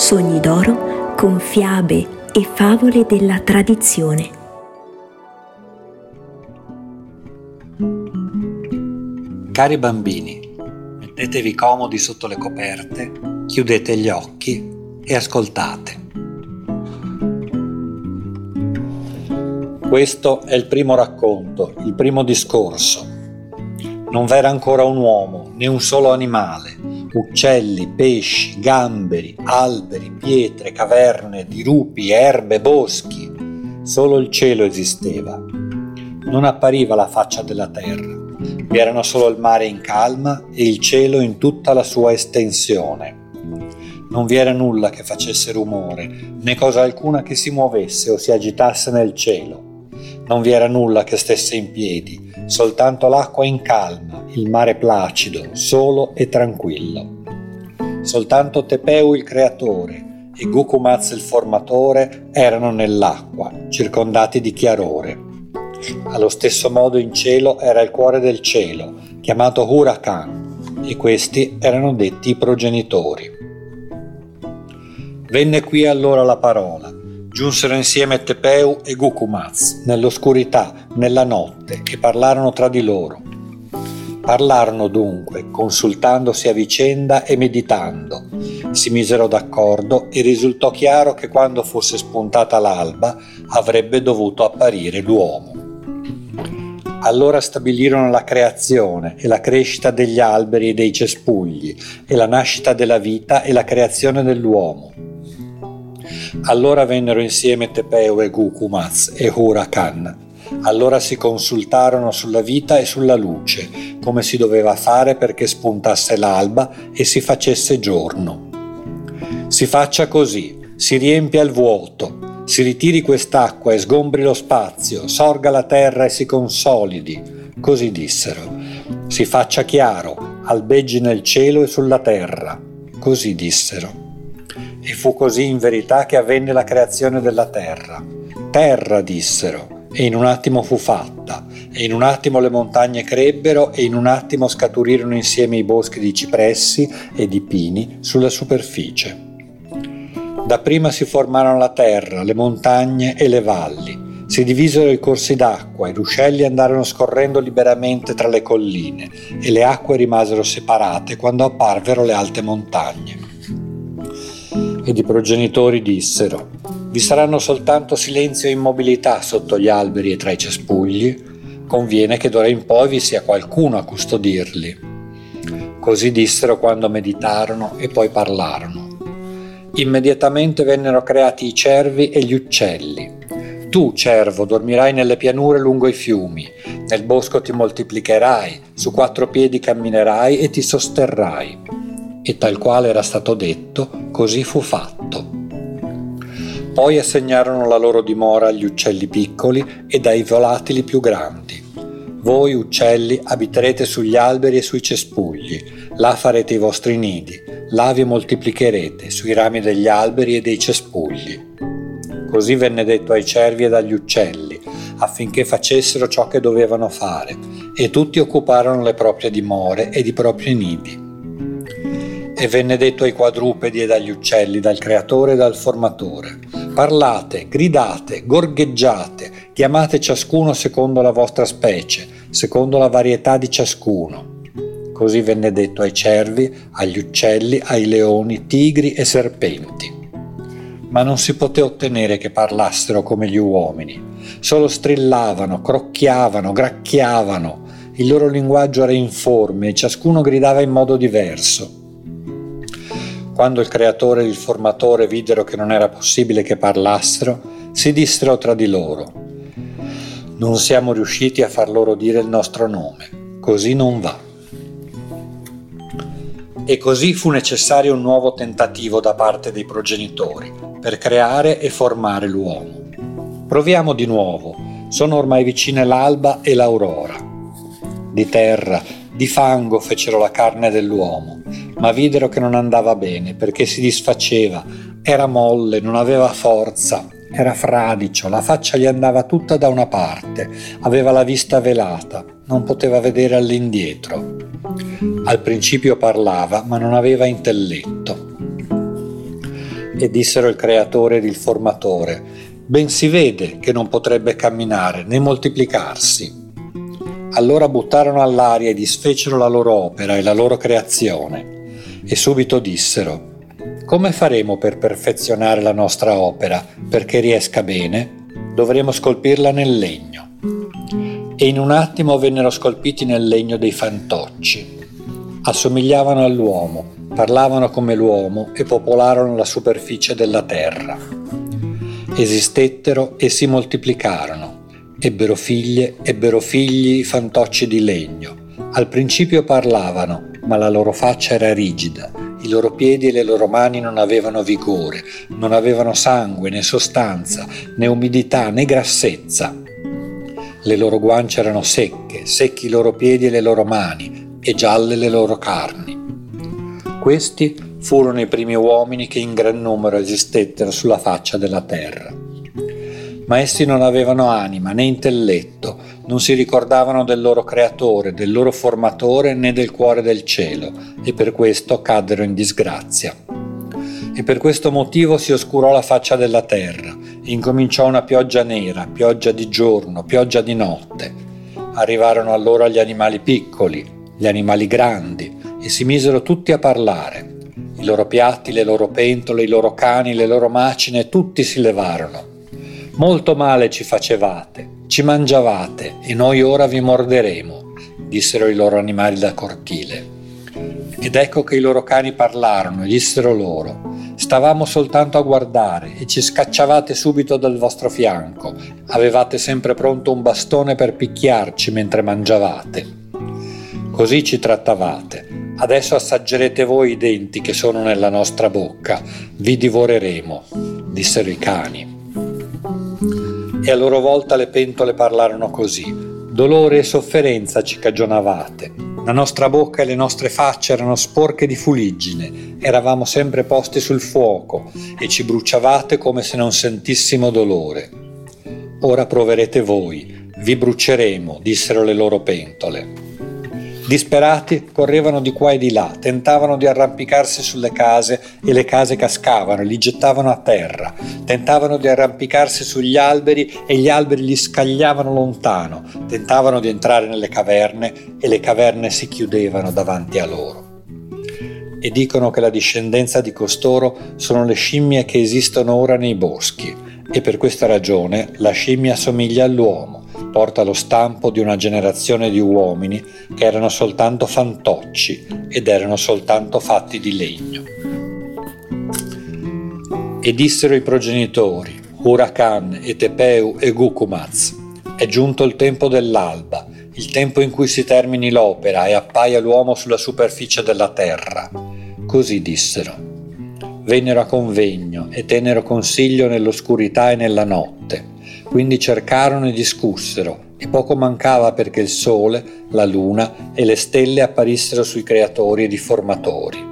Sogni d'oro con fiabe e favole della tradizione. Cari bambini, mettetevi comodi sotto le coperte, chiudete gli occhi e ascoltate. Questo è il primo racconto, il primo discorso. Non v'era ancora un uomo, né un solo animale, uccelli, pesci, gamberi, alberi, pietre, caverne, dirupi, erbe, boschi. Solo il cielo esisteva. Non appariva la faccia della terra. Vi erano solo il mare in calma e il cielo in tutta la sua estensione. Non vi era nulla che facesse rumore, né cosa alcuna che si muovesse o si agitasse nel cielo non vi era nulla che stesse in piedi, soltanto l'acqua in calma, il mare placido, solo e tranquillo. Soltanto Tepeu il creatore e Gukumaz il formatore erano nell'acqua, circondati di chiarore. Allo stesso modo in cielo era il cuore del cielo, chiamato Hurakan, e questi erano detti i progenitori. Venne qui allora la parola, Giunsero insieme Tepeu e Gukumaz, nell'oscurità, nella notte, e parlarono tra di loro. Parlarono dunque, consultandosi a vicenda e meditando. Si misero d'accordo e risultò chiaro che quando fosse spuntata l'alba avrebbe dovuto apparire l'uomo. Allora stabilirono la creazione e la crescita degli alberi e dei cespugli, e la nascita della vita e la creazione dell'uomo allora vennero insieme Tepeu e Gukumaz e Hurakan. Allora si consultarono sulla vita e sulla luce, come si doveva fare perché spuntasse l'alba e si facesse giorno. Si faccia così, si riempia il vuoto, si ritiri quest'acqua e sgombri lo spazio, sorga la terra e si consolidi. Così dissero. Si faccia chiaro, albeggi nel cielo e sulla terra. Così dissero. E fu così in verità che avvenne la creazione della terra. Terra, dissero, e in un attimo fu fatta, e in un attimo le montagne crebbero, e in un attimo scaturirono insieme i boschi di cipressi e di pini sulla superficie. Dapprima si formarono la terra, le montagne e le valli. Si divisero i corsi d'acqua, i ruscelli andarono scorrendo liberamente tra le colline e le acque rimasero separate quando apparvero le alte montagne ed i progenitori dissero, vi saranno soltanto silenzio e immobilità sotto gli alberi e tra i cespugli, conviene che d'ora in poi vi sia qualcuno a custodirli. Così dissero quando meditarono e poi parlarono. Immediatamente vennero creati i cervi e gli uccelli. Tu, cervo, dormirai nelle pianure lungo i fiumi, nel bosco ti moltiplicherai, su quattro piedi camminerai e ti sosterrai e tal quale era stato detto, così fu fatto. Poi assegnarono la loro dimora agli uccelli piccoli e ai volatili più grandi. Voi, uccelli, abiterete sugli alberi e sui cespugli, là farete i vostri nidi, là vi moltiplicherete sui rami degli alberi e dei cespugli. Così venne detto ai cervi ed agli uccelli, affinché facessero ciò che dovevano fare, e tutti occuparono le proprie dimore ed i propri nidi e venne detto ai quadrupedi ed agli uccelli dal creatore e dal formatore. Parlate, gridate, gorgheggiate, chiamate ciascuno secondo la vostra specie, secondo la varietà di ciascuno. Così venne detto ai cervi, agli uccelli, ai leoni, tigri e serpenti. Ma non si poté ottenere che parlassero come gli uomini. Solo strillavano, crocchiavano, gracchiavano. Il loro linguaggio era informe e ciascuno gridava in modo diverso. Quando il creatore e il formatore videro che non era possibile che parlassero, si dissero tra di loro. Non siamo riusciti a far loro dire il nostro nome, così non va. E così fu necessario un nuovo tentativo da parte dei progenitori per creare e formare l'uomo. Proviamo di nuovo, sono ormai vicine l'alba e l'aurora. Di terra, di fango fecero la carne dell'uomo ma videro che non andava bene perché si disfaceva, era molle, non aveva forza, era fradicio, la faccia gli andava tutta da una parte, aveva la vista velata, non poteva vedere all'indietro. Al principio parlava, ma non aveva intelletto. E dissero il creatore ed il formatore, ben si vede che non potrebbe camminare né moltiplicarsi. Allora buttarono all'aria e disfecero la loro opera e la loro creazione. E subito dissero, come faremo per perfezionare la nostra opera perché riesca bene? Dovremo scolpirla nel legno. E in un attimo vennero scolpiti nel legno dei fantocci. Assomigliavano all'uomo, parlavano come l'uomo e popolarono la superficie della terra. Esistettero e si moltiplicarono Ebbero figlie, ebbero figli i fantocci di legno. Al principio parlavano, ma la loro faccia era rigida, i loro piedi e le loro mani non avevano vigore, non avevano sangue né sostanza, né umidità né grassezza. Le loro guance erano secche, secchi i loro piedi e le loro mani, e gialle le loro carni. Questi furono i primi uomini che in gran numero esistettero sulla faccia della terra ma essi non avevano anima né intelletto, non si ricordavano del loro creatore, del loro formatore né del cuore del cielo, e per questo caddero in disgrazia. E per questo motivo si oscurò la faccia della terra, e incominciò una pioggia nera, pioggia di giorno, pioggia di notte. Arrivarono allora gli animali piccoli, gli animali grandi, e si misero tutti a parlare. I loro piatti, le loro pentole, i loro cani, le loro macine, tutti si levarono Molto male ci facevate, ci mangiavate e noi ora vi morderemo, dissero i loro animali da cortile. Ed ecco che i loro cani parlarono e dissero loro, stavamo soltanto a guardare e ci scacciavate subito dal vostro fianco, avevate sempre pronto un bastone per picchiarci mentre mangiavate. Così ci trattavate. Adesso assaggerete voi i denti che sono nella nostra bocca, vi divoreremo, dissero i cani. E a loro volta le pentole parlarono così. Dolore e sofferenza ci cagionavate. La nostra bocca e le nostre facce erano sporche di fuliggine, eravamo sempre posti sul fuoco e ci bruciavate come se non sentissimo dolore. Ora proverete voi, vi bruceremo, dissero le loro pentole. Disperati correvano di qua e di là, tentavano di arrampicarsi sulle case e le case cascavano, li gettavano a terra, tentavano di arrampicarsi sugli alberi e gli alberi li scagliavano lontano, tentavano di entrare nelle caverne e le caverne si chiudevano davanti a loro. E dicono che la discendenza di costoro sono le scimmie che esistono ora nei boschi. E per questa ragione la scimmia somiglia all'uomo porta lo stampo di una generazione di uomini che erano soltanto fantocci ed erano soltanto fatti di legno. E dissero i progenitori, Huracan e Tepeu e Gukumaz, è giunto il tempo dell'alba, il tempo in cui si termini l'opera e appaia l'uomo sulla superficie della terra. Così dissero. Vennero a convegno e tennero consiglio nell'oscurità e nella notte quindi cercarono e discussero, e poco mancava perché il sole, la luna e le stelle apparissero sui creatori ed i formatori.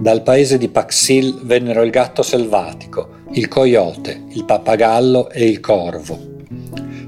Dal paese di Paxil vennero il gatto selvatico, il coyote, il pappagallo e il corvo.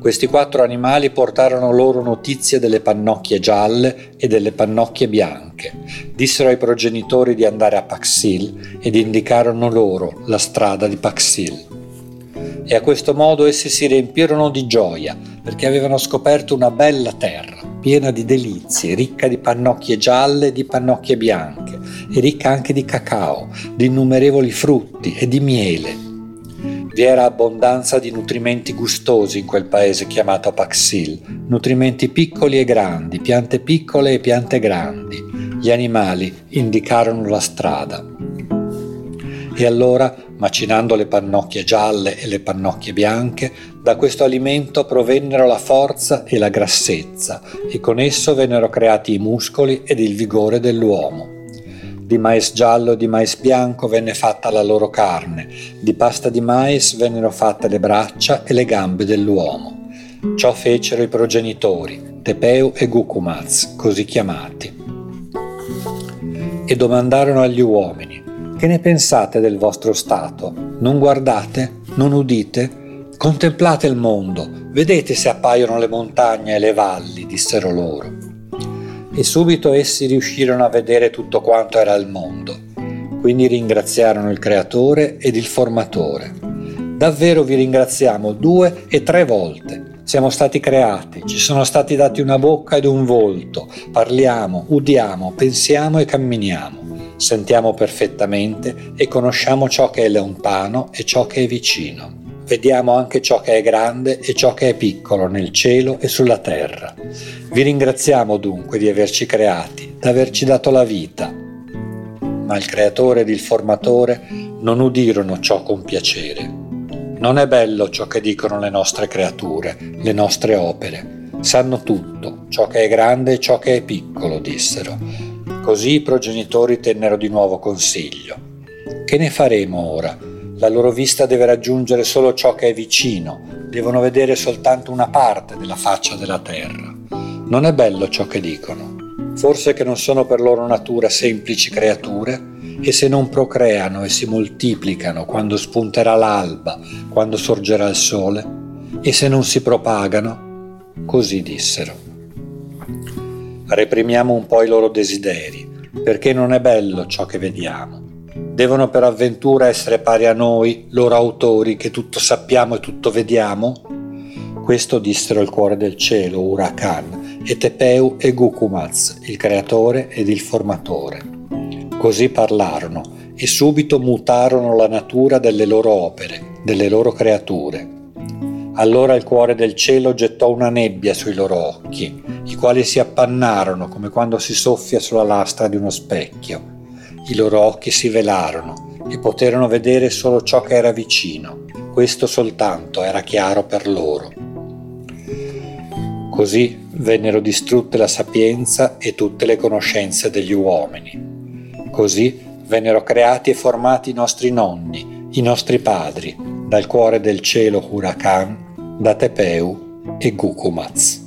Questi quattro animali portarono loro notizie delle pannocchie gialle e delle pannocchie bianche. Dissero ai progenitori di andare a Paxil ed indicarono loro la strada di Paxil e a questo modo essi si riempirono di gioia perché avevano scoperto una bella terra, piena di delizie, ricca di pannocchie gialle e di pannocchie bianche, e ricca anche di cacao, di innumerevoli frutti e di miele. Vi era abbondanza di nutrimenti gustosi in quel paese chiamato Paxil, nutrimenti piccoli e grandi, piante piccole e piante grandi. Gli animali indicarono la strada. E allora macinando le pannocchie gialle e le pannocchie bianche, da questo alimento provennero la forza e la grassezza e con esso vennero creati i muscoli ed il vigore dell'uomo. Di mais giallo e di mais bianco venne fatta la loro carne, di pasta di mais vennero fatte le braccia e le gambe dell'uomo. Ciò fecero i progenitori, Tepeu e Gukumaz, così chiamati. E domandarono agli uomini, che ne pensate del vostro stato? Non guardate? Non udite? Contemplate il mondo, vedete se appaiono le montagne e le valli, dissero loro. E subito essi riuscirono a vedere tutto quanto era il mondo. Quindi ringraziarono il Creatore ed il Formatore. Davvero vi ringraziamo due e tre volte. Siamo stati creati, ci sono stati dati una bocca ed un volto, parliamo, udiamo, pensiamo e camminiamo. Sentiamo perfettamente e conosciamo ciò che è lontano e ciò che è vicino. Vediamo anche ciò che è grande e ciò che è piccolo nel cielo e sulla terra. Vi ringraziamo dunque di averci creati, di averci dato la vita. Ma il creatore ed il formatore non udirono ciò con piacere. Non è bello ciò che dicono le nostre creature, le nostre opere. Sanno tutto, ciò che è grande e ciò che è piccolo, dissero Così i progenitori tennero di nuovo consiglio. Che ne faremo ora? La loro vista deve raggiungere solo ciò che è vicino, devono vedere soltanto una parte della faccia della terra. Non è bello ciò che dicono. Forse che non sono per loro natura semplici creature e se non procreano e si moltiplicano quando spunterà l'alba, quando sorgerà il sole, e se non si propagano, così dissero reprimiamo un po' i loro desideri, perché non è bello ciò che vediamo. Devono per avventura essere pari a noi, loro autori, che tutto sappiamo e tutto vediamo? Questo dissero il cuore del cielo, Urakan, e Tepeu e Gukumaz, il creatore ed il formatore. Così parlarono e subito mutarono la natura delle loro opere, delle loro creature allora il cuore del cielo gettò una nebbia sui loro occhi, quali si appannarono come quando si soffia sulla lastra di uno specchio. I loro occhi si velarono e poterono vedere solo ciò che era vicino. Questo soltanto era chiaro per loro. Così vennero distrutte la sapienza e tutte le conoscenze degli uomini. Così vennero creati e formati i nostri nonni, i nostri padri, dal cuore del cielo Huracan da Tepeu e Gukumaz.